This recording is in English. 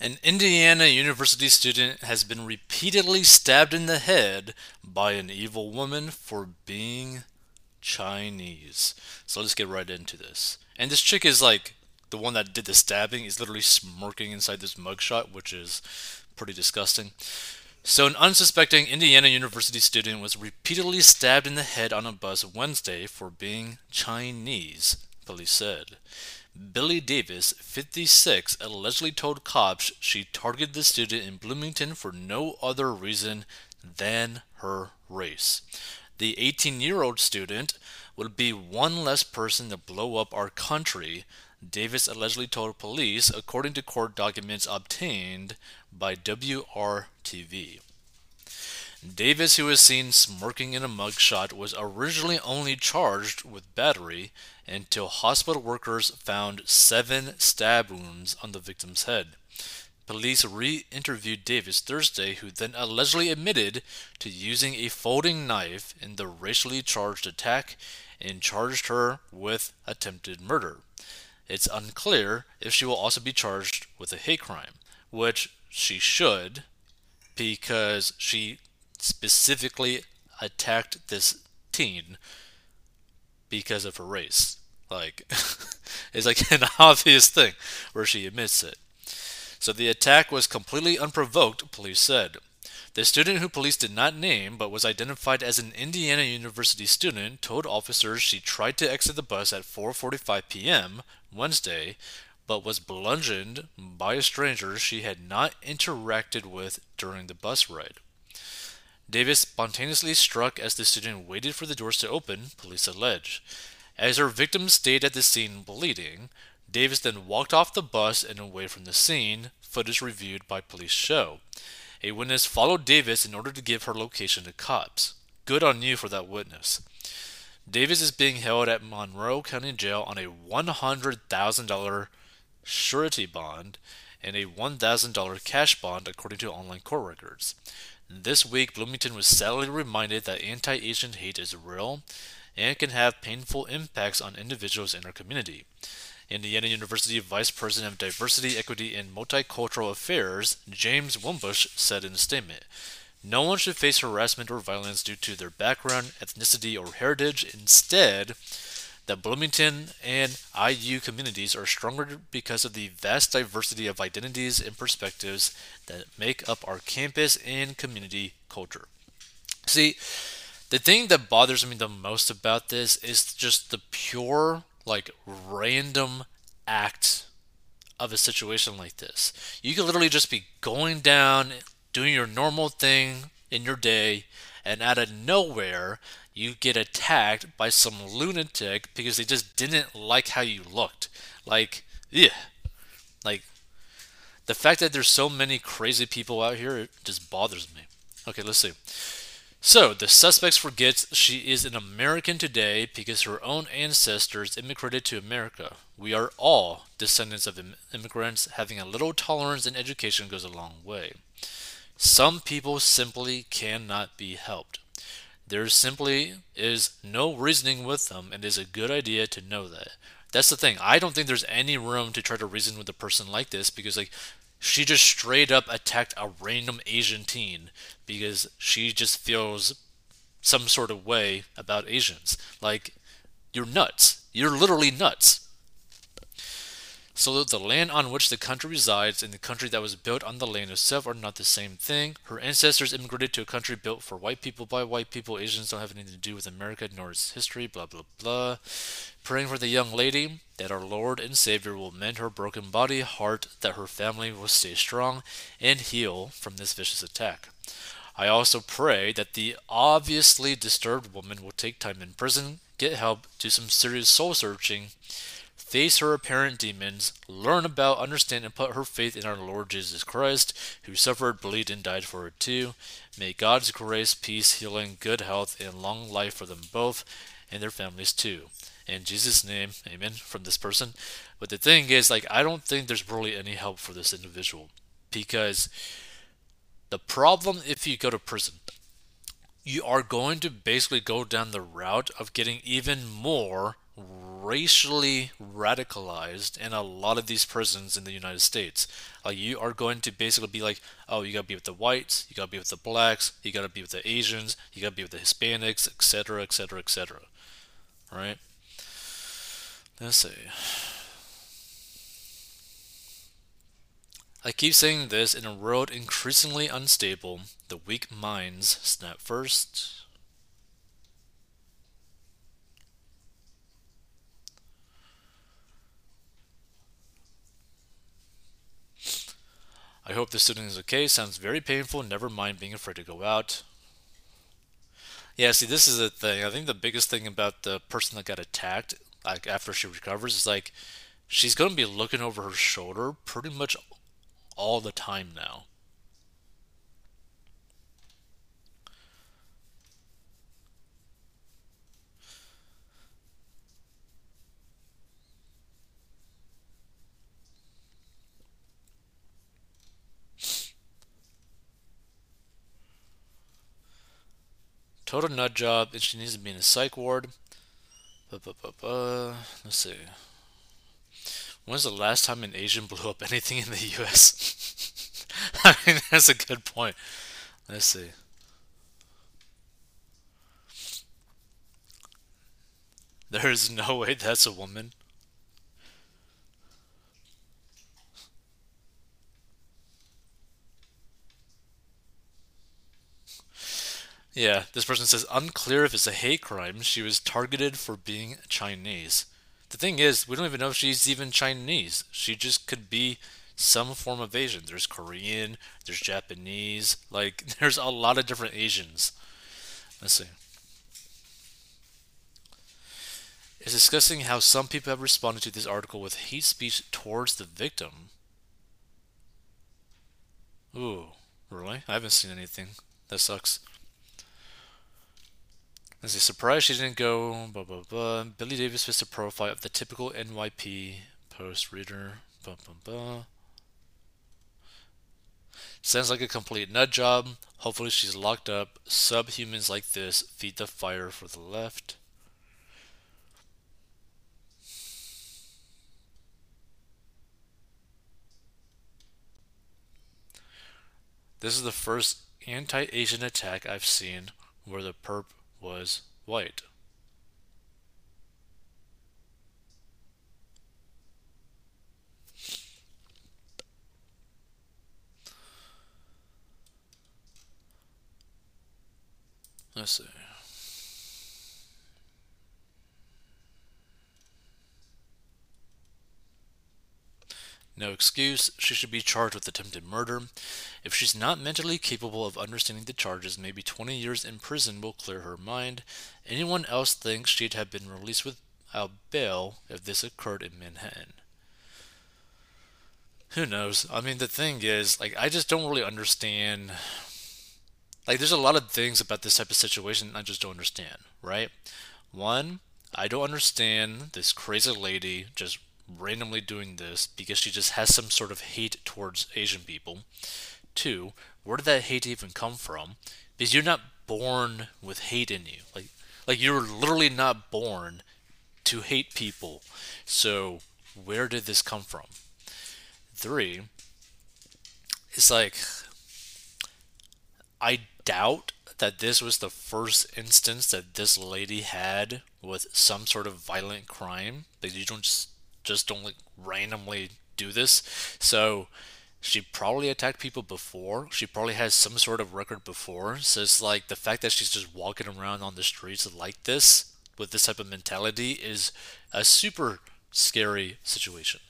An Indiana University student has been repeatedly stabbed in the head by an evil woman for being Chinese. So let's get right into this. And this chick is like the one that did the stabbing is literally smirking inside this mugshot, which is pretty disgusting. So, an unsuspecting Indiana University student was repeatedly stabbed in the head on a bus Wednesday for being Chinese, police said. Billie Davis, 56, allegedly told cops she targeted the student in Bloomington for no other reason than her race. The 18 year old student would be one less person to blow up our country, Davis allegedly told police, according to court documents obtained by WRTV. Davis, who was seen smirking in a mugshot, was originally only charged with battery until hospital workers found seven stab wounds on the victim's head. Police re interviewed Davis Thursday, who then allegedly admitted to using a folding knife in the racially charged attack and charged her with attempted murder. It's unclear if she will also be charged with a hate crime, which she should, because she specifically attacked this teen because of her race. Like, it's like an obvious thing where she admits it. So the attack was completely unprovoked, police said. The student who police did not name but was identified as an Indiana University student told officers she tried to exit the bus at 4:45 p.m. Wednesday but was bludgeoned by a stranger she had not interacted with during the bus ride. Davis spontaneously struck as the student waited for the doors to open, police allege. As her victim stayed at the scene bleeding, Davis then walked off the bus and away from the scene, footage reviewed by police show. A witness followed Davis in order to give her location to cops. Good on you for that witness. Davis is being held at Monroe County Jail on a $100,000 surety bond and a $1,000 cash bond, according to online court records. This week, Bloomington was sadly reminded that anti Asian hate is real and can have painful impacts on individuals in our community. Indiana University Vice President of Diversity, Equity, and Multicultural Affairs, James Wimbush, said in a statement No one should face harassment or violence due to their background, ethnicity, or heritage. Instead, the Bloomington and IU communities are stronger because of the vast diversity of identities and perspectives that make up our campus and community culture. See, the thing that bothers me the most about this is just the pure, like, random act of a situation like this. You could literally just be going down, doing your normal thing in your day, and out of nowhere, you get attacked by some lunatic because they just didn't like how you looked. Like, yeah. Like, the fact that there's so many crazy people out here it just bothers me. Okay, let's see. So, the suspect forgets she is an American today because her own ancestors immigrated to America. We are all descendants of immigrants. Having a little tolerance and education goes a long way. Some people simply cannot be helped. There simply is no reasoning with them, and it is a good idea to know that. That's the thing. I don't think there's any room to try to reason with a person like this because, like, she just straight up attacked a random Asian teen because she just feels some sort of way about Asians. Like, you're nuts. You're literally nuts so that the land on which the country resides and the country that was built on the land itself are not the same thing. Her ancestors immigrated to a country built for white people by white people. Asians don't have anything to do with America nor its history, blah, blah, blah. Praying for the young lady that our Lord and Savior will mend her broken body, heart, that her family will stay strong and heal from this vicious attack. I also pray that the obviously disturbed woman will take time in prison, get help, do some serious soul searching, face her apparent demons, learn about, understand, and put her faith in our Lord Jesus Christ, who suffered, believed, and died for her too. May God's grace, peace, healing, good health, and long life for them both and their families too. In Jesus' name, amen, from this person. But the thing is, like, I don't think there's really any help for this individual because the problem if you go to prison, you are going to basically go down the route of getting even more racially radicalized in a lot of these prisons in the United States. Like you are going to basically be like, oh, you gotta be with the whites, you gotta be with the blacks, you gotta be with the Asians, you gotta be with the Hispanics, etc., etc., etc. Right? Let's see. I keep saying this in a world increasingly unstable, the weak minds snap first. I hope the student is okay. Sounds very painful. Never mind being afraid to go out. Yeah, see, this is the thing. I think the biggest thing about the person that got attacked, like after she recovers, is like she's gonna be looking over her shoulder pretty much all the time now. Total nut job, and she needs to be in a psych ward. Let's see. When's the last time an Asian blew up anything in the U.S.? I mean, that's a good point. Let's see. There is no way that's a woman. Yeah, this person says unclear if it's a hate crime. She was targeted for being Chinese. The thing is, we don't even know if she's even Chinese. She just could be some form of Asian. There's Korean, there's Japanese, like there's a lot of different Asians. Let's see. It's discussing how some people have responded to this article with hate speech towards the victim. Ooh, really? I haven't seen anything. That sucks. Let's see, surprised she didn't go, blah, blah, blah. Billie Davis fits a profile of the typical NYP post reader, blah, blah, blah. Sounds like a complete nut job. Hopefully she's locked up. Subhumans like this feed the fire for the left. This is the first anti-Asian attack I've seen where the perp was white. Let's see. No excuse, she should be charged with attempted murder. If she's not mentally capable of understanding the charges, maybe 20 years in prison will clear her mind. Anyone else thinks she'd have been released without bail if this occurred in Manhattan. Who knows? I mean, the thing is, like, I just don't really understand. Like, there's a lot of things about this type of situation I just don't understand, right? One, I don't understand this crazy lady just randomly doing this because she just has some sort of hate towards Asian people. Two, where did that hate even come from? Because you're not born with hate in you. Like like you're literally not born to hate people. So where did this come from? Three, it's like I doubt that this was the first instance that this lady had with some sort of violent crime. Like you don't just just don't like randomly do this. So she probably attacked people before. She probably has some sort of record before. So it's like the fact that she's just walking around on the streets like this with this type of mentality is a super scary situation.